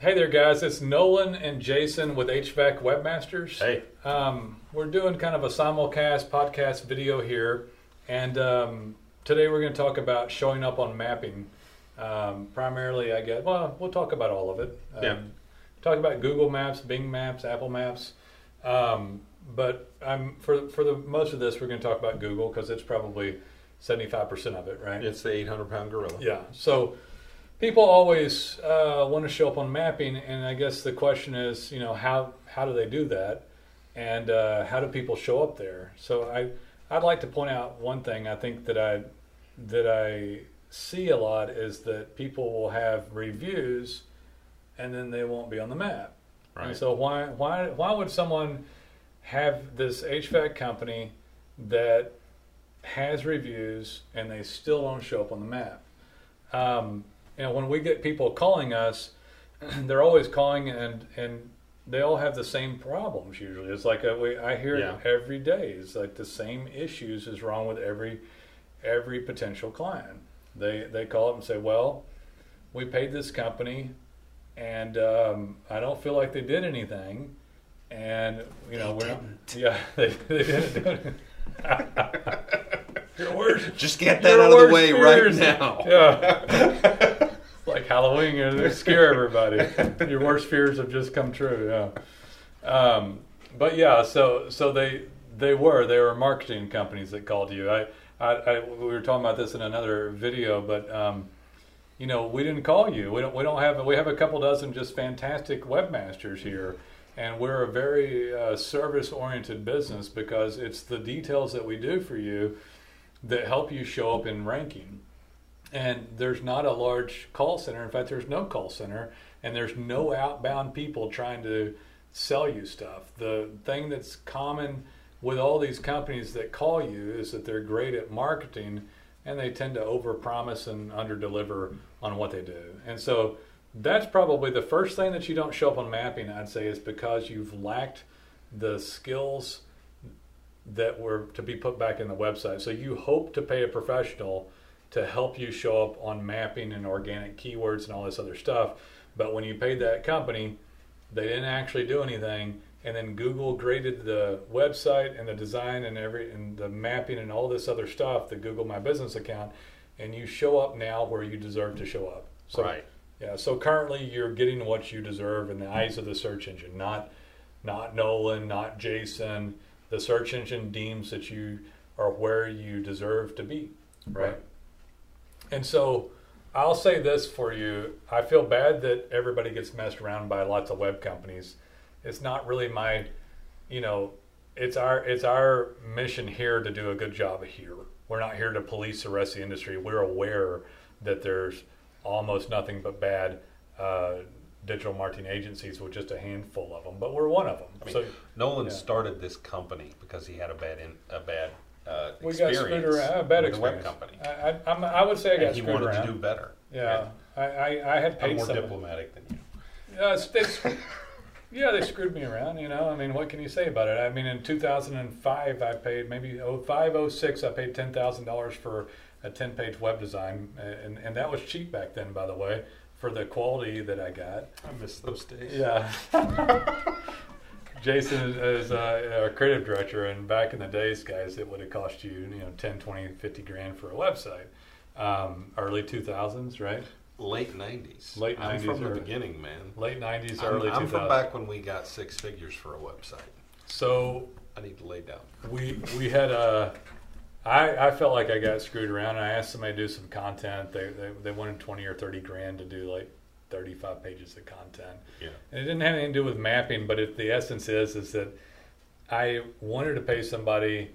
Hey there, guys. It's Nolen and Jason with HVAC Webmasters. Hey. Um, we're doing kind of a simulcast podcast video here, and um, today we're going to talk about showing up on mapping. Um, primarily, I guess. Well, we'll talk about all of it. Um, Yeah. Talk about Google Maps, Bing Maps, Apple Maps. Um, but I'm for for the most of this, we're going to talk about Google because it's probably seventy five percent of it, right? It's the 800 pound gorilla. Yeah. So people always uh, want to show up on mapping, and I guess the question is, you know, how how do they do that, and uh, how do people show up there? So I I'd like to point out one thing I think that I that I see a lot is that people will have reviews, and then they won't be on the map. And Right. so why why why would someone have this HVAC company that has reviews and they still don't show up on the map? Um, you know, when we get people calling us, they're always calling and and they all have the same problems. Usually, it's like a, we, I hear Yeah. it every day. It's like the same issues is wrong with every every potential client. They they call up and say, "Well, we paid this company, and um, I don't feel like they did anything." And you know, we're not, yeah, they, they didn't do it. Your Just get that Your out of the way fears. right now. Yeah. like Halloween, you know, they scare everybody. Your worst fears have just come true. Yeah. Um, but yeah, so so they they were they were marketing companies that called you. I, I, I we were talking about this in another video, but um, you know we didn't call you. We don't we don't have we have a couple dozen just fantastic webmasters here. And we're a very uh, service oriented business because it's the details that we do for you that help you show up in ranking. And there's not a large call center. In fact, there's no call center, and there's no outbound people trying to sell you stuff. The thing that's common with all these companies that call you is that they're great at marketing and they tend to overpromise and underdeliver on what they do. And so that's probably the first thing that you don't show up on mapping, I'd say, is because you've lacked the skills that were to be put back in the website. So you hope to pay a professional to help you show up on mapping and organic keywords and all this other stuff. But when you paid that company, they didn't actually do anything. And then Google graded the website and the design and every and the mapping and all this other stuff, the Google My Business account, and you show up now where you deserve to show up. So Right. yeah, so currently you're getting what you deserve in the eyes of the search engine, not not Nolen, not Jason. The search engine deems that you are where you deserve to be, right? Right. And so I'll say this for you. I feel bad that everybody gets messed around by lots of web companies. It's not really my, you know, it's our it's our mission here to do a good job here. We're not here to police the rest of the industry. We're aware that there's almost nothing but bad uh, digital marketing agencies with just a handful of them, but we're one of them. I mean, so Nolen Yeah. started this company because he had a bad in, a bad uh, we got experience screwed around. A bad with experience. a web company, I, I, I'm, would say I got and he wanted around. to do better. yeah, I, I, I had I'm paid more some. diplomatic than you. Yeah, it's, it's, yeah, they screwed me around. You know, I mean, what can you say about it? I mean, in 2005, I paid maybe 05, 06, I paid ten thousand dollars for a 10-page web design, and and that was cheap back then, by the way, for the quality that I got. I miss those days. Yeah. Jason is, is uh, our creative director, and back in the days, guys, it would have cost you, you know, 10, 20, 50 grand for a website. Um, early 2000s, right? Late '90s. Late I'm 90s from the or- beginning, man. Late 90s, I'm, early I'm 2000s. from back when we got six figures for a website. So I need to lay down. we we had a I, I felt like I got screwed around. I asked somebody to do some content. They, they they wanted twenty or thirty grand to do like thirty five pages of content, Yeah. and it didn't have anything to do with mapping. But it, the essence is is that I wanted to pay somebody.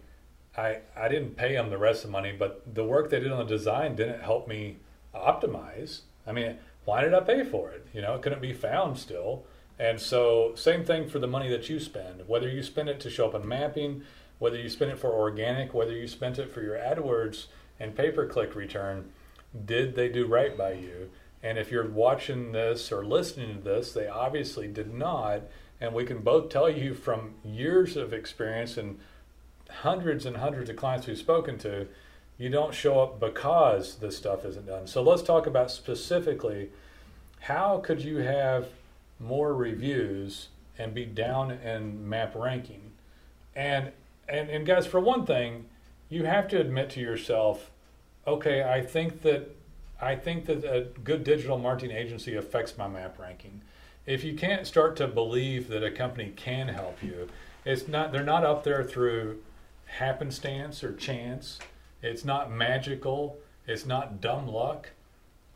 I I didn't pay them the rest of the money, but the work they did on the design didn't help me optimize. I mean, why did I pay for it? You know, it couldn't be found still. And so, same thing for the money that you spend. Whether you spend it to show up in mapping, whether you spent it for organic, whether you spent it for your AdWords and pay per click return, did they do right by you? And if you're watching this or listening to this, they obviously did not. And we can both tell you from years of experience and hundreds and hundreds of clients we've spoken to, you don't show up because this stuff isn't done. So let's talk about specifically how could you have more reviews and be down in map ranking. And and and guys, for one thing, you have to admit to yourself, okay, I think that I think that a good digital marketing agency affects my map ranking. If you can't start to believe that a company can help you, it's not they're not up there through happenstance or chance. It's not magical. It's not dumb luck.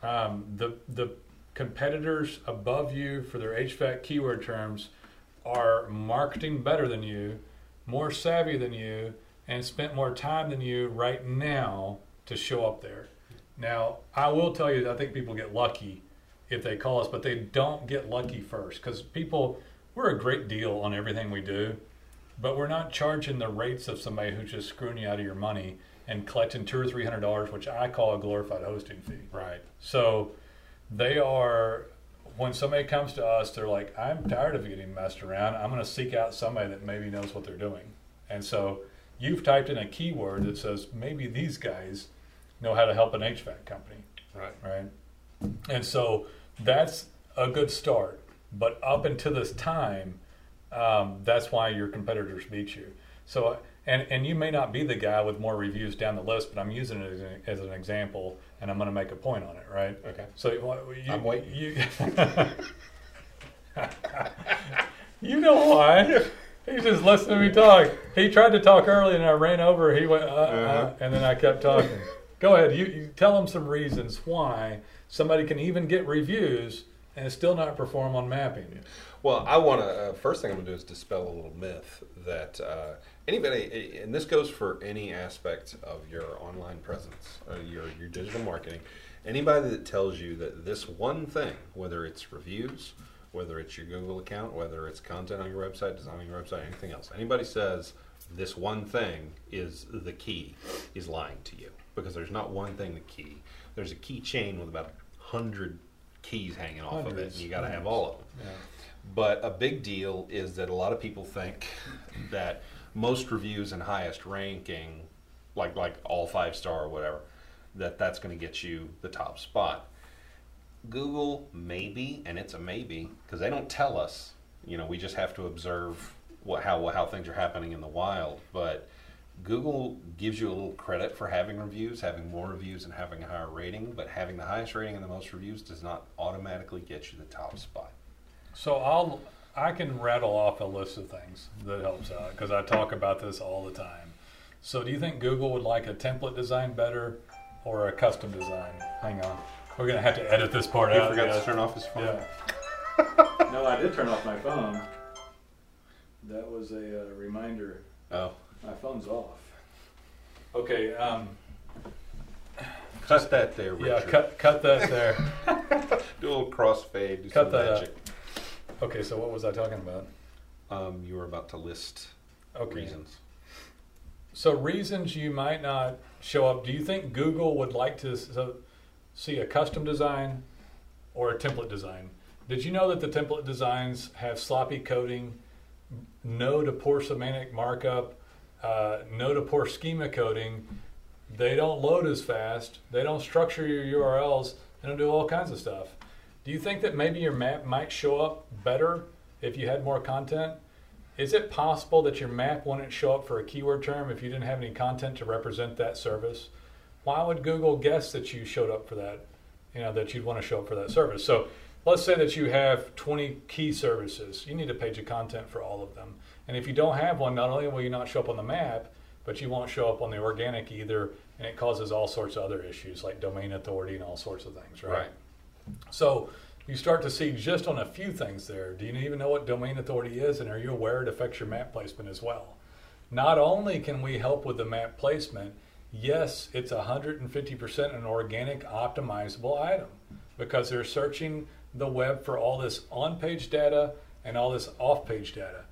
Um, the the competitors above you for their HVAC keyword terms are marketing better than you, more savvy than you, and spent more time than you right now to show up there. Now, I will tell you, I think people get lucky if they call us, but they don't get lucky first because people, we're a great deal on everything we do, but we're not charging the rates of somebody who's just screwing you out of your money and collecting two or three hundred dollars, which I call a glorified hosting fee. Right. So they are when somebody comes to us, they're like, I'm tired of getting messed around. I'm going to seek out somebody that maybe knows what they're doing. And so you've typed in a keyword that says maybe these guys know how to help an HVAC company, Right. right? And so that's a good start. But up until this time, um, that's why your competitors beat you. So and and you may not be the guy with more reviews down the list, but I'm using it as an, as an example, and I'm going to make a point on it, right? Okay. So you, I'm waiting. You, you know why? He's just listening to me talk. He tried to talk early, and I ran over. He went, uh, uh, Uh-huh. and then I kept talking. Go ahead. You, you tell him some reasons why somebody can even get reviews and it's still not perform on mapping. Well, I want to. Uh, first thing I'm going to do is dispel a little myth that uh, anybody, and this goes for any aspect of your online presence, uh, your your digital marketing. Anybody that tells you that this one thing, whether it's reviews, whether it's your Google account, whether it's content on your website, designing your website, anything else, anybody says this one thing is the key, is lying to you because there's not one thing the key. There's a key chain with about hundred keys hanging off of it, and you got to have all of them. Yeah. But a big deal is that a lot of people think that most reviews and highest ranking, like like all five star or whatever, that that's going to get you the top spot. Google maybe, and it's a maybe because they don't tell us. You know, we just have to observe what how how things are happening in the wild. But Google gives you a little credit for having reviews, having more reviews, and having a higher rating. But having the highest rating and the most reviews does not automatically get you the top spot. So I'll I can rattle off a list of things that helps out because I talk about this all the time. So do you think Google would like a template design better or a custom design? Hang on, we're gonna have to edit this part He out. forgot guys. to turn off his phone. Yeah. no, I did turn off my phone. That was a uh, reminder. Oh, My phone's off. Okay. Um, cut that there, yeah. Cut cut that there. Do a little crossfade. Do Cut some that out. magic. Okay. So what was I talking about? Um, you were about to list Okay. reasons. So reasons you might not show up. Do you think Google would like to so, see a custom design or a template design? Did you know that the template designs have sloppy coding, no to poor semantic markup, uh, no to poor schema coding? They don't load as fast. They don't structure your URLs. They don't do all kinds of stuff. Do you think that maybe your map might show up better if you had more content? Is it possible that your map wouldn't show up for a keyword term if you didn't have any content to represent that service? Why would Google guess that you showed up for that? You know, that you'd want to show up for that service. So let's say that you have 20 key services. You need a page of content for all of them. And if you don't have one, not only will you not show up on the map, but you won't show up on the organic either, and it causes all sorts of other issues like domain authority and all sorts of things, right? Right. So you start to see just on a few things there. Do you even know what domain authority is, and are you aware it affects your map placement as well? Not only can we help with the map placement, yes, it's 150% an organic optimizable item because they're searching the web for all this on page data and all this off page data.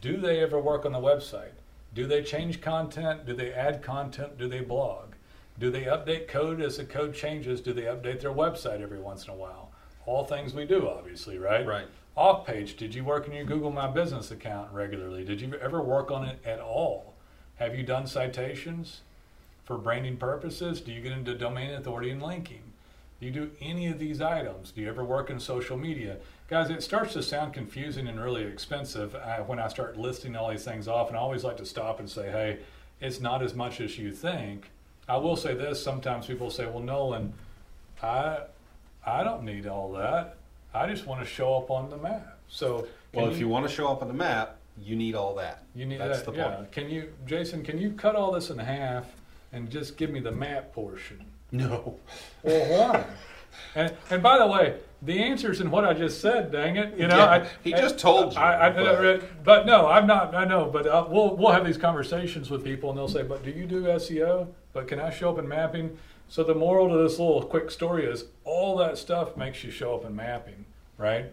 Do they ever work on the website? Do they change content? Do they add content? Do they blog? Do they update code as the code changes? Do they update their website every once in a while? All things we do, obviously, right? Right. Off page, did you work in your Google My Business account regularly? Did you ever work on it at all? Have you done citations for branding purposes? Do you get into domain authority and linking? Do you do any of these items? Do you ever work in social media? Guys, it starts to sound confusing and really expensive uh, when I start listing all these things off, and I always like to stop and say, hey, it's not as much as you think. I will say this sometimes people say, well, Nolen, I, I don't need all that. I just want to show up on the map. So, Well, if you want to show up on the map, you need all that. you need That's that, the yeah. point. Can you, Jason? Can you cut all this in half and just give me the map portion? No. Well, why? and, and by the way, the answer's in what I just said. Dang it! You know, Yeah, I, he just told you, I, I, but- but, no, I'm not. I know, but uh, we'll we'll have these conversations with people, and they'll say, "But do you do SEO? But can I show up in mapping?" So the moral to this little quick story is, all that stuff makes you show up in mapping, right?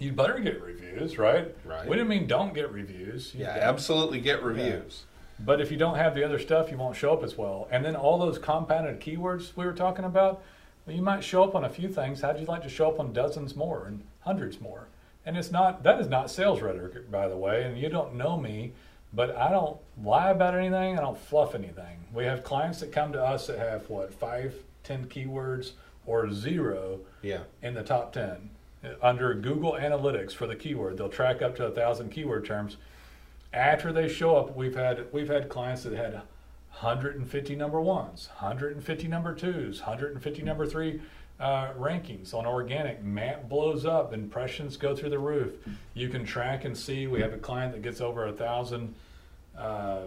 You better get reviews, right? Right. We didn't mean don't get reviews. You Yeah, don't. absolutely get reviews. But if you don't have the other stuff, you won't show up as well. And then all those compounded keywords we were talking about, well, you might show up on a few things. How'd you like to show up on dozens more and hundreds more? And it's not that is not sales rhetoric, by the way. And you don't know me, but I don't lie about anything. I don't fluff anything. We have clients that come to us that have what five, ten keywords or zero Yeah. in the top 10 Uh, under Google Analytics for the keyword. They'll track up to a thousand keyword terms. After they show up, we've had we've had clients that had 150 number ones, 150 number twos, 150 number three uh, rankings on organic. Map blows up, impressions go through the roof. You can track and see. We have a client that gets over a thousand uh,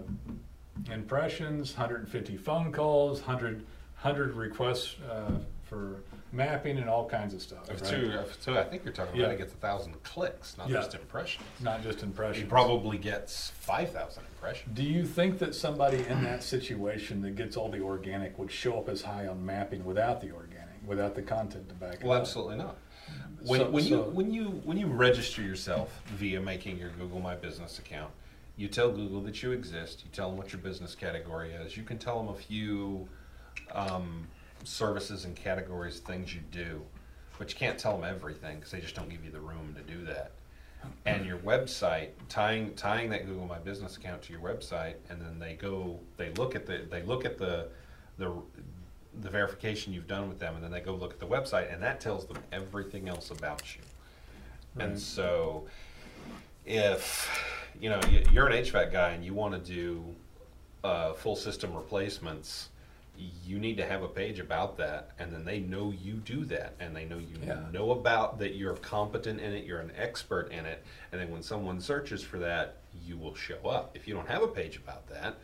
impressions, 150 phone calls, 100 100 requests uh, for mapping and all kinds of stuff. If right? two, if two, I think you're talking Yeah. about he gets a thousand clicks, not Yeah. just impressions. Not just impressions. He probably gets five thousand impressions. Do you think that somebody in that situation that gets all the organic would show up as high on mapping without the organic, without the content to back it Well, up? absolutely not. When, So- when you when you when you register yourself via making your Google My Business account, you tell Google that you exist. You tell them what your business category is. You can tell them a few um, services and categories, things you do, but you can't tell them everything because they just don't give you the room to do that. And your website, tying tying that Google My Business account to your website, and then they go, they look at the they look at the the the verification you've done with them, and then they go look at the website, and that tells them everything else about you. And so, if you know you're an HVAC guy and you want to do uh, full system replacements, you need to have a page about that, and then they know you do that, and they know you Yeah. know about that. You're competent in it. You're an expert in it, and then when someone searches for that, you will show up. If you don't have a page about that,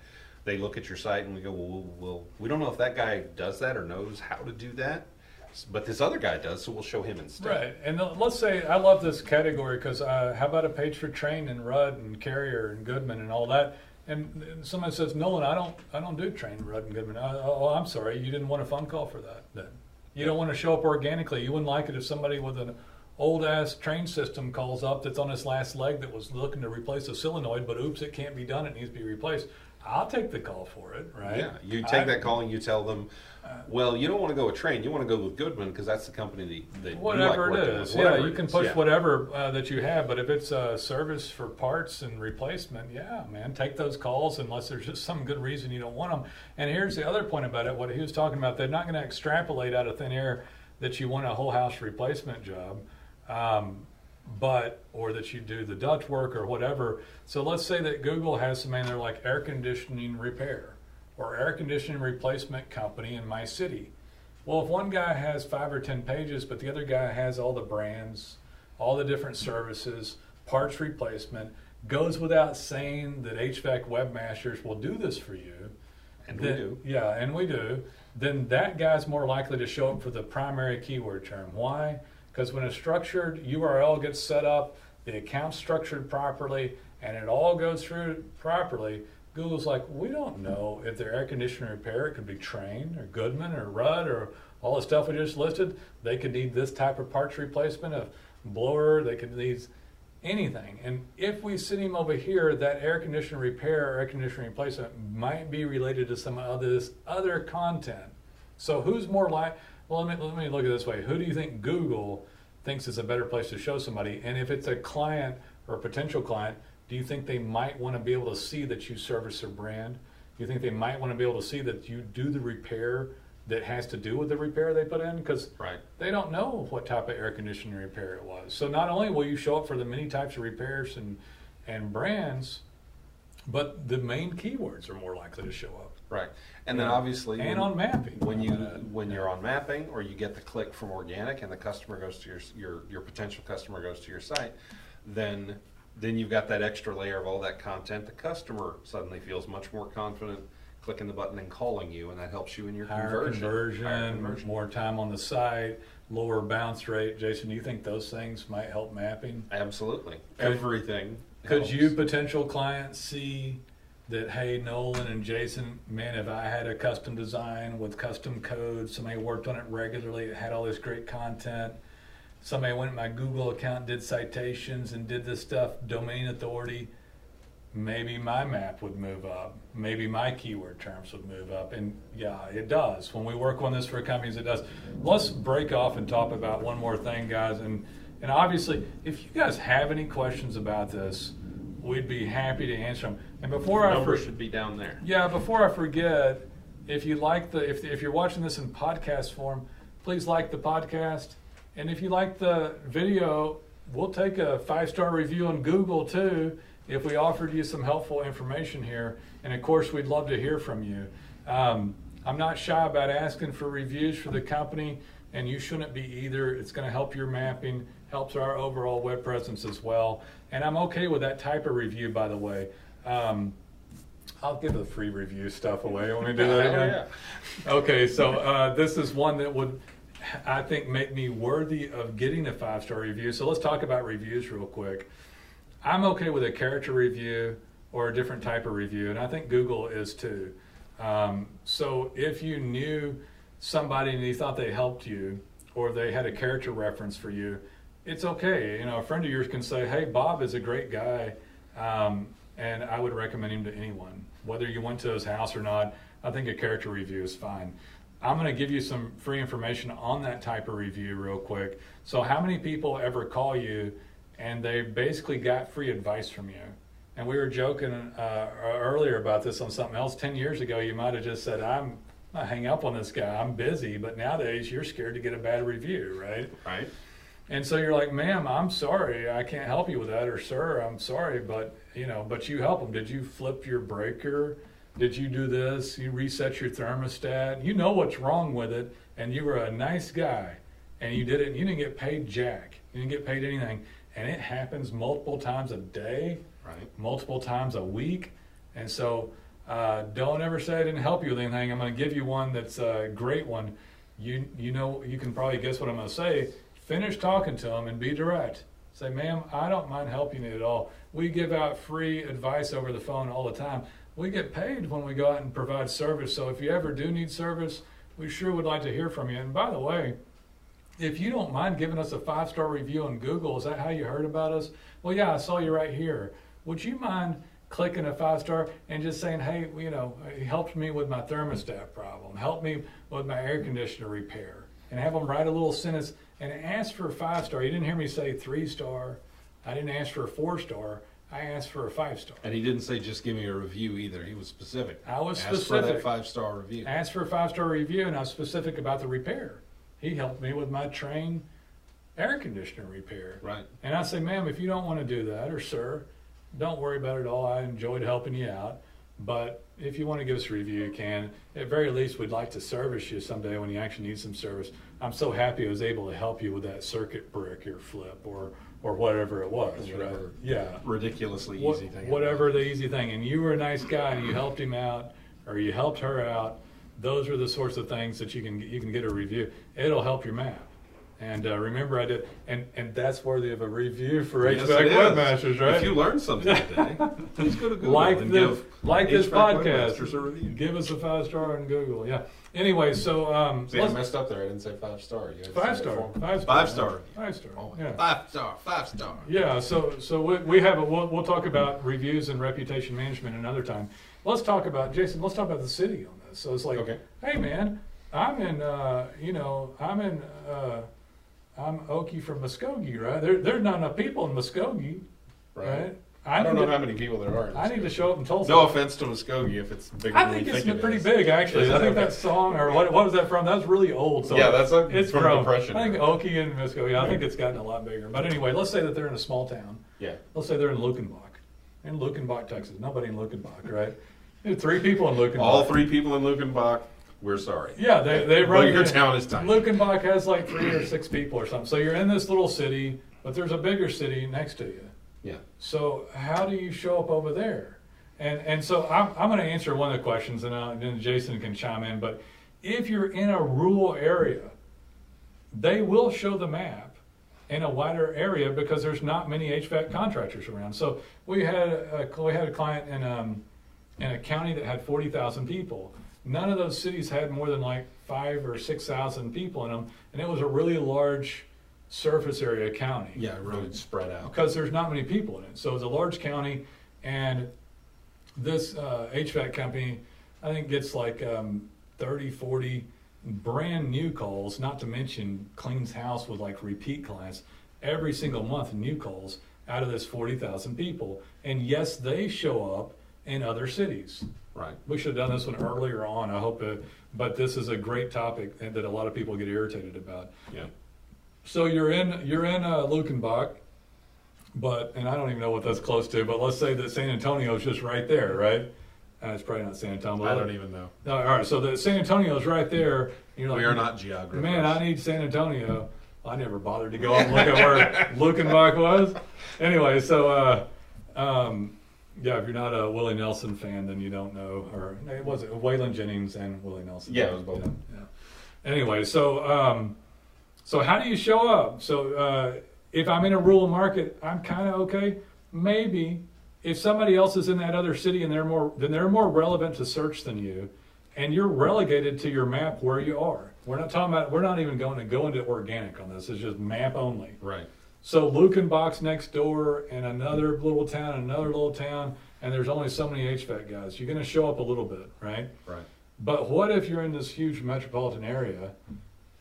they look at your site and we go, well, well, we don't know if that guy does that or knows how to do that, but this other guy does, so we'll show him instead. Right, and let's say I love this category because uh, how about a page for Trane and Ruud and Carrier and Goodman and all that? And, and someone says, Nolen, I don't, I don't do Trane, Ruud, and Goodman. Uh, oh, I'm sorry, you didn't want a phone call for that. Then you don't want to show up organically. You wouldn't like it if somebody with an old ass Trane system calls up that's on its last leg that was looking to replace a solenoid, but oops, it can't be done. It needs to be replaced. I'll take the call for it, right? Yeah, you take I- that call and you tell them, well, you don't want to go with Trane, you want to go with Goodman because that's the company that, that whatever you like it is. with. yeah, you can push yeah. whatever uh, that you have, but if it's a service for parts and replacement, yeah, man, take those calls unless there's just some good reason you don't want them. And here's the other point about it: what he was talking about, they're not going to extrapolate out of thin air that you want a whole house replacement job. Um, but or that you do the duct work or whatever. So let's say that Google has something they're like air conditioning repair or air conditioning replacement company in my city. Well, if one guy has five or ten pages, but the other guy has all the brands, all the different services, parts replacement, goes without saying that HVAC webmasters will do this for you. And we do. Yeah, and we do. Then that guy's more likely to show up for the primary keyword term. Why? Because when a structured URL gets set up, the account's structured properly, and it all goes through properly, Google's like, we don't know if their air conditioner repair, could be Trane or Goodman or Ruud or all the stuff we just listed. They could need this type of parts replacement, a blower, they could need anything. And if we send him over here, that air conditioner repair or air conditioner replacement might be related to some of this other content. So who's more like? Well, let me let me look at it this way. Who do you think Google thinks is a better place to show somebody? And if it's a client or a potential client, do you think they might want to be able to see that you service their brand? Do you think they might want to be able to see that you do the repair that has to do with the repair they put in because Right. they don't know what type of air conditioning repair it was. So not only will you show up for the many types of repairs and and brands, but the main keywords are more likely to show up. Right. And then obviously and when- on mapping. when you Uh, when you're on mapping or you get the click from organic and the customer goes to your your your potential customer goes to your site then then you've got that extra layer of all that content the customer suddenly feels much more confident clicking the button and calling you and that helps you in your higher conversion conversion, Higher conversion. more time on the site, lower bounce rate. Jason, do you think those things might help mapping? absolutely everything Could helps. you potential clients see that hey Nolen and Jason, man, if I had a custom design with custom code, somebody worked on it regularly, it had all this great content. Somebody went at my Google account, did citations, and did this stuff, domain authority. Maybe my map would move up. Maybe my keyword terms would move up. And yeah, it does. When we work on this for companies, it does. Let's break off and talk about one more thing, guys. And and obviously, if you guys have any questions about this, we'd be happy to answer them. And before I number should be down there yeah, before I forget, if you like the if if you're watching this in podcast form, please like the podcast. And if you like the video, we'll take a five star review on Google too. If we offered you some helpful information here, and of course, we'd love to hear from you. Um, I'm not shy about asking for reviews for the company, and you shouldn't be either. It's going to help your mapping, helps our overall web presence as well. And I'm okay with that type of review, by the way. Um, I'll give the free review stuff away. when we do that Oh, again? Okay, so uh, this is one that would, I think, make me worthy of getting a five star review. So let's talk about reviews real quick. I'm okay with a character review or a different type of review, and I think Google is too. Um, so if you knew somebody and you thought they helped you, or they had a character reference for you, it's okay. You know, a friend of yours can say, "Hey, Bob is a great guy," um, and I would recommend him to anyone, whether you went to his house or not. I think a character review is fine. I'm going to give you some free information on that type of review real quick. So, how many people ever call you and they basically got free advice from you? And we were joking uh, earlier about this on something else. Ten years ago, you might have just said, "I'm I hang up on this guy. I'm busy." But nowadays, you're scared to get a bad review, right? right And so you're like, "Ma'am, I'm sorry, I can't help you with that," or "Sir, I'm sorry, but you know, but you help them. Did you flip your breaker? Did you do this? You reset your thermostat? You know what's wrong with it, and you were a nice guy, and you did it. and You didn't get paid jack. You didn't get paid anything, and it happens multiple times a day, right multiple times a week, and so." Uh, don't ever say I didn't help you with anything. I'm going to give you one that's a great one. You you know you can probably guess what I'm going to say. Finish talking to them and be direct. Say, ma'am, I don't mind helping you at all. We give out free advice over the phone all the time. We get paid when we go out and provide service. So if you ever do need service, we sure would like to hear from you. And by the way, if you don't mind giving us a five star review on Google, is that how you heard about us? Well, yeah, I saw you right here. Would you mind clicking a five star and just saying, hey, you know, it helped me with my thermostat problem, helped me with my air conditioner repair, and have them write a little sentence and asked for a five star. You didn't hear me say three star. I didn't ask for a four star. I asked for a five star. and he didn't say just give me a review either he was specific I was Ask for specific. that five star review asked for a five star review, and I was specific about the repair. He helped me with my Trane air conditioner repair. right And I say, ma'am, if you don't want to do that, or sir, don't worry about it at all. I enjoyed helping you out. But if you want to give us a review, you can. At very least, we'd like to service you someday when you actually need some service. I'm so happy I was able to help you with that circuit breaker flip or or whatever it was. Right? Yeah. ridiculously What- easy thing Whatever the easy thing. And you were a nice guy and you helped him out or you helped her out. Those are the sorts of things that you can you can get a review. It'll help your map. And uh, remember, I did, and and that's worthy of a review for Yes, HVAC. Webmasters, right? If you learned something today, please go to Google like and the give like this HVAC Webmasters a podcast, review. give us a five star on Google. Yeah. Anyway, so um, See, I let's- messed up there. I didn't say five star. You had to five say it star, for five star, Five star. five star. Oh, yeah. Five star. Five star. Yeah, so so we, we have a we'll, we'll talk about reviews and reputation management another time. Let's talk about Jason. Let's talk about the city on this. So it's like, Okay. hey man, I'm in uh, you know I'm in uh, I'm Okie from Muskogee, right? There there's not enough people in Muskogee, right? Right. I I don't know to- how many people there are. I need to show up in Tulsa. No offense to Muskogee if it's bigger I than think we it's think it pretty is. big, actually. Is I think Okay. that song, or what, what was that from? That was really old. So Yeah, that's a- it's from from. Depression I think. Okie and Muskogee. I think it's gotten a lot bigger. But anyway, let's say that they're in a small town. Yeah. Let's say they're in Luckenbach, in Luckenbach, Texas. Nobody in Luckenbach, right? Three people in Luckenbach. All three people in Luckenbach, we're sorry. Yeah, they they But run. your town is tiny. Luckenbach has like three or six people or something. So you're in this little city, but there's a bigger city next to you. Yeah. So how do you show up over there? And and so I'm I'm going to answer one of the questions, and uh, then Jason can chime in. But if you're in a rural area, they will show the map in a wider area because there's not many HVAC contractors around. So we had a, we had a client in um, in a county that had forty thousand people. None of those cities had more than like five or six thousand people in them, and it was a really large surface area county Yeah, really spread out. because there's not many people in it. So it's a large county, and this uh, HVAC company, I think, gets like um, 30, 40 brand new calls, not to mention cleans house with like repeat clients every single month, new calls out of this 40,000 people. And yes, they show up in other cities. Right. We should have done this one earlier on. I hope, it, but this is a great topic that a lot of people get irritated about. Yeah. So you're in you're in uh, Luckenbach, but and I don't even know what that's close to. But let's say that San Antonio is just right there, right? Uh, it's probably not San Antonio. I don't even know. No, all right, so the San Antonio is right there. You're like, We are not geographers. Man, I need San Antonio. I never bothered to go and look at where Luckenbach was. Anyway, so uh, um, yeah, if you're not a Willie Nelson fan, then you don't know. Or it was it Waylon Jennings and Willie Nelson. Yeah, it was both. Yeah, yeah. Anyway, so um, so how do you show up? So uh, if I'm in a rural market, I'm kind of okay. Maybe if somebody else is in that other city and they're more then they're more relevant to search than you, and you're relegated to your map where you are. We're not talking about. We're not even going to go into organic on this. It's just map only. Right. So Luckenbach next door, and another little town, another little town, and there's only so many HVAC guys. You're going to show up a little bit, right? Right. But what if you're in this huge metropolitan area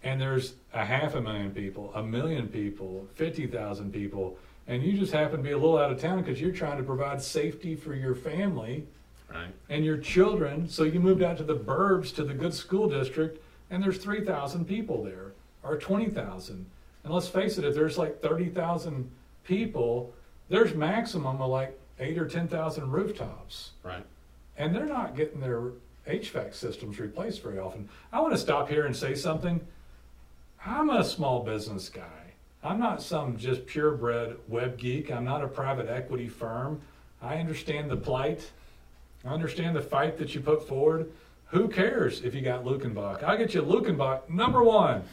and there's a half a million people, a million people, 50,000 people, and you just happen to be a little out of town because you're trying to provide safety for your family Right. and your children. So you moved out to the burbs to the good school district and there's 3,000 people there or 20,000. And let's face it, if there's like 30,000 people, there's maximum of like eight or 10,000 rooftops Right. and they're not getting their HVAC systems replaced very often. I want to stop here and say something. I'm a small business guy. I'm not some just purebred web geek. I'm not a private equity firm. I understand the plight. I understand the fight that you put forward. Who cares if you got Luckenbach? I'll get you Luckenbach number one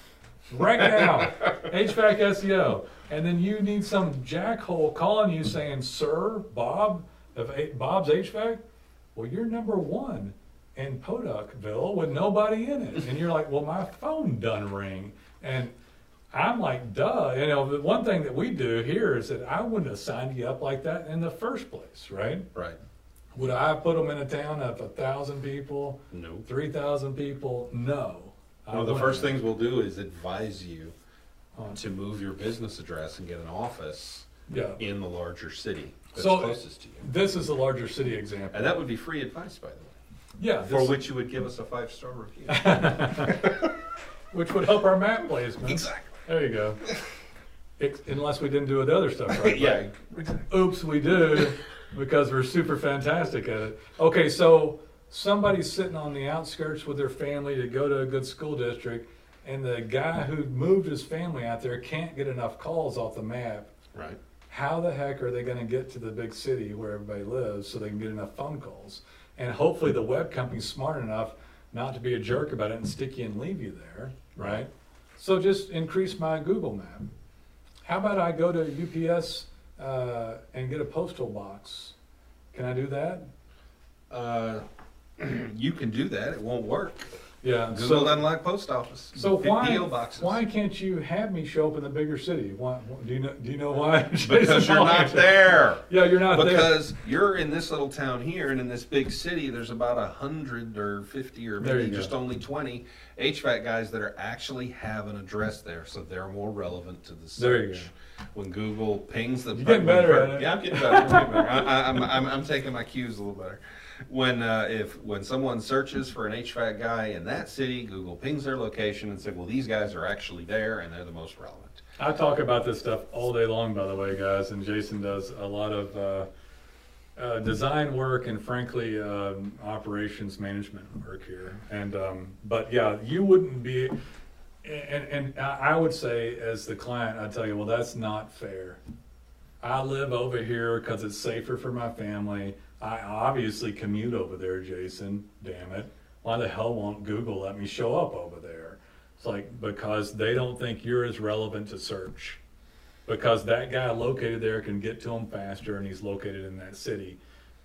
right now. HVAC SEO. And then you need some jackhole calling you saying, Sir, Bob, of Bob's HVAC? Well, you're number one in Podunkville with nobody in it. And you're like, well, my phone done ring. And I'm like, duh. You know, the one thing that we do here is that I wouldn't have signed you up like that in the first place, right? Right. Would I put them in a town of a thousand people, No. three thousand people? No. One of the first things we'll do is advise you On- to move your business address and get an office Yeah. in the larger city that's So- closest to you. This is a larger city example. And that would be free advice, by the way, yeah, for which you would give us a five star review. which would help our map placement. exactly. There you go. Ex- Unless we didn't do the other stuff right. yeah. Exactly. Oops, we do because we're super fantastic at it. Okay, so somebody's sitting on the outskirts with their family to go to a good school district, and the guy who moved his family out there can't get enough calls off the map. Right. How the heck are they going to get to the big city where everybody lives so they can get enough phone calls? And hopefully, the web company's smart enough not to be a jerk about it and stick you and leave you there, right? So just increase my Google map. How about I go to UPS uh, and get a postal box? Can I do that? Uh, you can do that. It won't work. Yeah. Google so, doesn't like post office. so P- why PO boxes. why can't you have me show up in the bigger city? Why, do you know? Do you know why? Because you're not there. Yeah, you're not there. Because you're in this little town here, and in this big city, there's about a hundred or fifty or maybe you go. just only twenty HVAC guys that are actually have an address there, so they're more relevant to the search. There you When Google pings the, You're getting better at it. Yeah, I'm getting better. I'm, getting better. I, I'm, I'm, I'm taking my cues a little better. When uh, if when someone searches for an HVAC guy in that city, Google pings their location and says, "Well, these guys are actually there, and they're the most relevant." I talk about this stuff all day long, by the way, guys, and Jason does a lot of uh, uh, design work and, frankly, um, operations management work here. And um, but yeah, you wouldn't be, and, and I would say, as the client, I tell you, well, that's not fair. I live over here because it's safer for my family. I obviously commute over there, Jason. Damn it! Why the hell won't Google let me show up over there? It's like because they don't think you're as relevant to search. Because that guy located there can get to him faster and he's located in that city.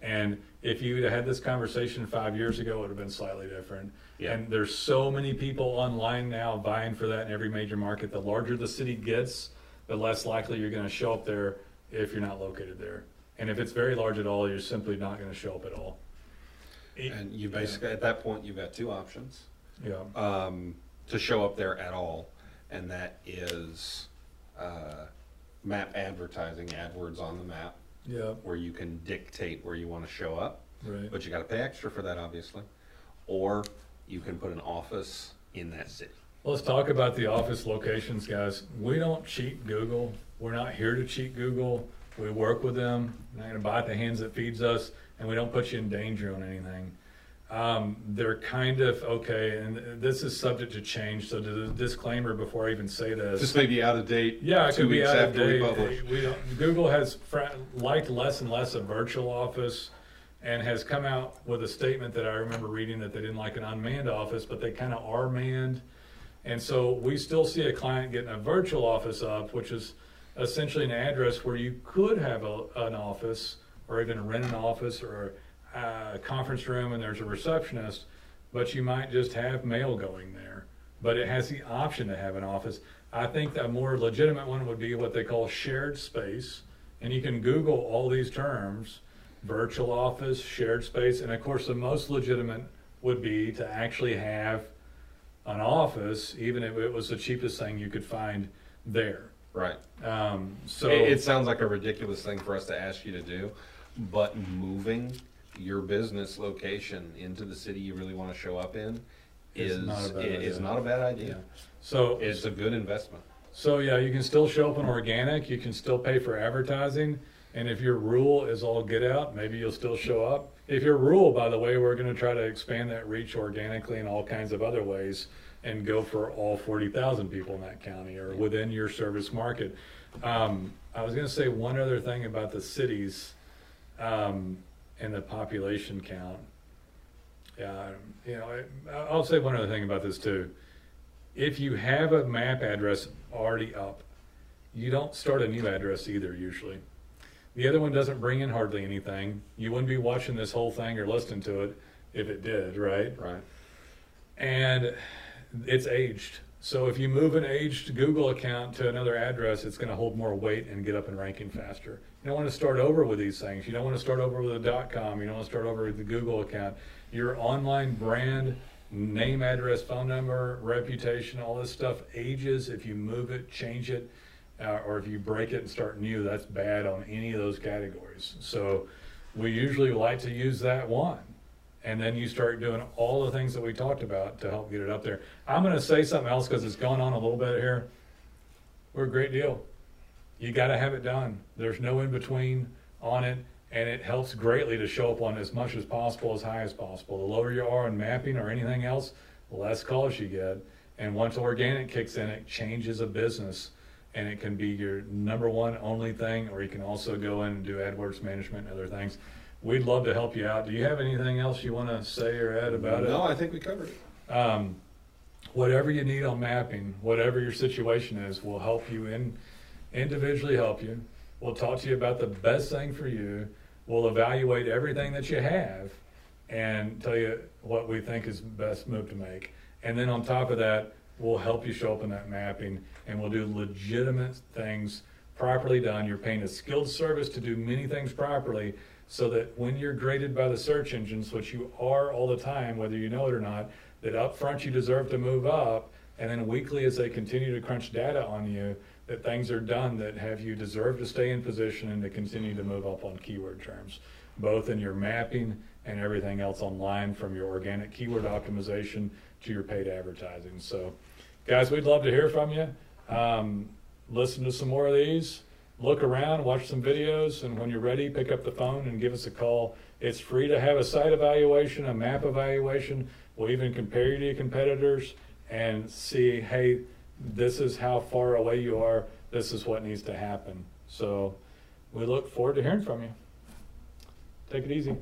And if you'd had this conversation five years ago, it would have been slightly different. Yeah. And there's so many people online now vying for that in every major market. The larger the city gets, the less likely you're going to show up there if you're not located there. And if it's very large at all, you're simply not going to show up at all. It- And you basically, at that point, you've got two options. yeah. um, to show up there at all, and that is uh, map advertising, AdWords on the map, Yeah. where you can dictate where you want to show up, Right. but you got to pay extra for that, obviously. Or you can put an office in that city. Let's talk about the office locations, guys. We don't cheat Google. We're not here to cheat Google. We work with them. We're not going to bite the hands that feeds us, and we don't put you in danger on anything. Um, they're kind of okay, and this is subject to change. So, the disclaimer before I even say this. This may be out of date. Yeah, it two could be weeks out of after we publish. We don't, Google has fr- liked less and less a virtual office and has come out with a statement that I remember reading that they didn't like an unmanned office, but they kind of are manned. And so we still see a client getting a virtual office up, which is essentially an address where you could have a, an office or even rent an office or a conference room and there's a receptionist, but you might just have mail going there. But it has the option to have an office. I think a more legitimate one would be what they call shared space. And you can Google all these terms virtual office, shared space, and of course, the most legitimate would be to actually have an office, even if it was the cheapest thing you could find there. Right. Um, so it, it sounds like a ridiculous thing for us to ask you to do, but moving your business location into the city you really want to show up in Is is not a bad i- is not a bad idea. so It's a good investment. So yeah, you can still show up on organic. You can still pay for advertising. And if your rule is all get out, maybe you'll still show up. If your rule, by the way, we're going to try to expand that reach organically in all kinds of other ways and go for all 40,000 people in that county or within your service market. Um, I was going to say one other thing about the cities um, and the population count. Yeah, you know, I, I'll say one other thing about this too if you have a map address already up, you don't start a new address either usually. The other one doesn't bring in hardly anything. You wouldn't be watching this whole thing or listening to it if it did, right? Right. And it's aged. So if you move an aged Google account to another address, it's going to hold more weight and get up in ranking faster. You don't want to start over with these things. You don't want to start over with a .com. You don't want to start over with the Google account. Your online brand, name, address, phone number, reputation, all this stuff ages if you move it, change it, uh, or if you break it and start new. That's bad on any of those categories. So we usually like to use that one and then you start doing all the things that we talked about to help get it up there. I'm going to say something else because it's gone on a little bit here. We're a great deal. You got to have it done. There's no in between on it, and it helps greatly to show up on as much as possible, as high as possible. The lower you are in mapping or anything else, the less calls you get. And once organic kicks in, it changes a business, and it can be your number one only thing, or you can also go in and do AdWords management and other things. We'd love to help you out. Do you have anything else you want to say or add about it? No, I think we covered it. um, whatever you need on mapping, whatever your situation is, we'll help you in individually help you. We'll talk to you about the best thing for you. We'll evaluate everything that you have and tell you what we think is the best move to make. And then on top of that, we'll help you show up in that mapping and we'll do legitimate things properly done. You're paying a skilled service to do many things properly so that when you're graded by the search engines, which you are all the time, whether you know it or not, that up front you deserve to move up. And then weekly, as they continue to crunch data on you, that things are done that have you deserve to stay in position and to continue to move up on keyword terms, both in your mapping and everything else online from your organic keyword optimization to your paid advertising. So, guys, we'd love to hear from you. Um, listen to some more of these. Look around, watch some videos, and when you're ready, pick up the phone and give us a call. It's free to have a site evaluation, a map evaluation. We'll even compare you to your competitors and see, hey, this is how far away you are. This is what needs to happen. So we look forward to hearing from you. Take it easy.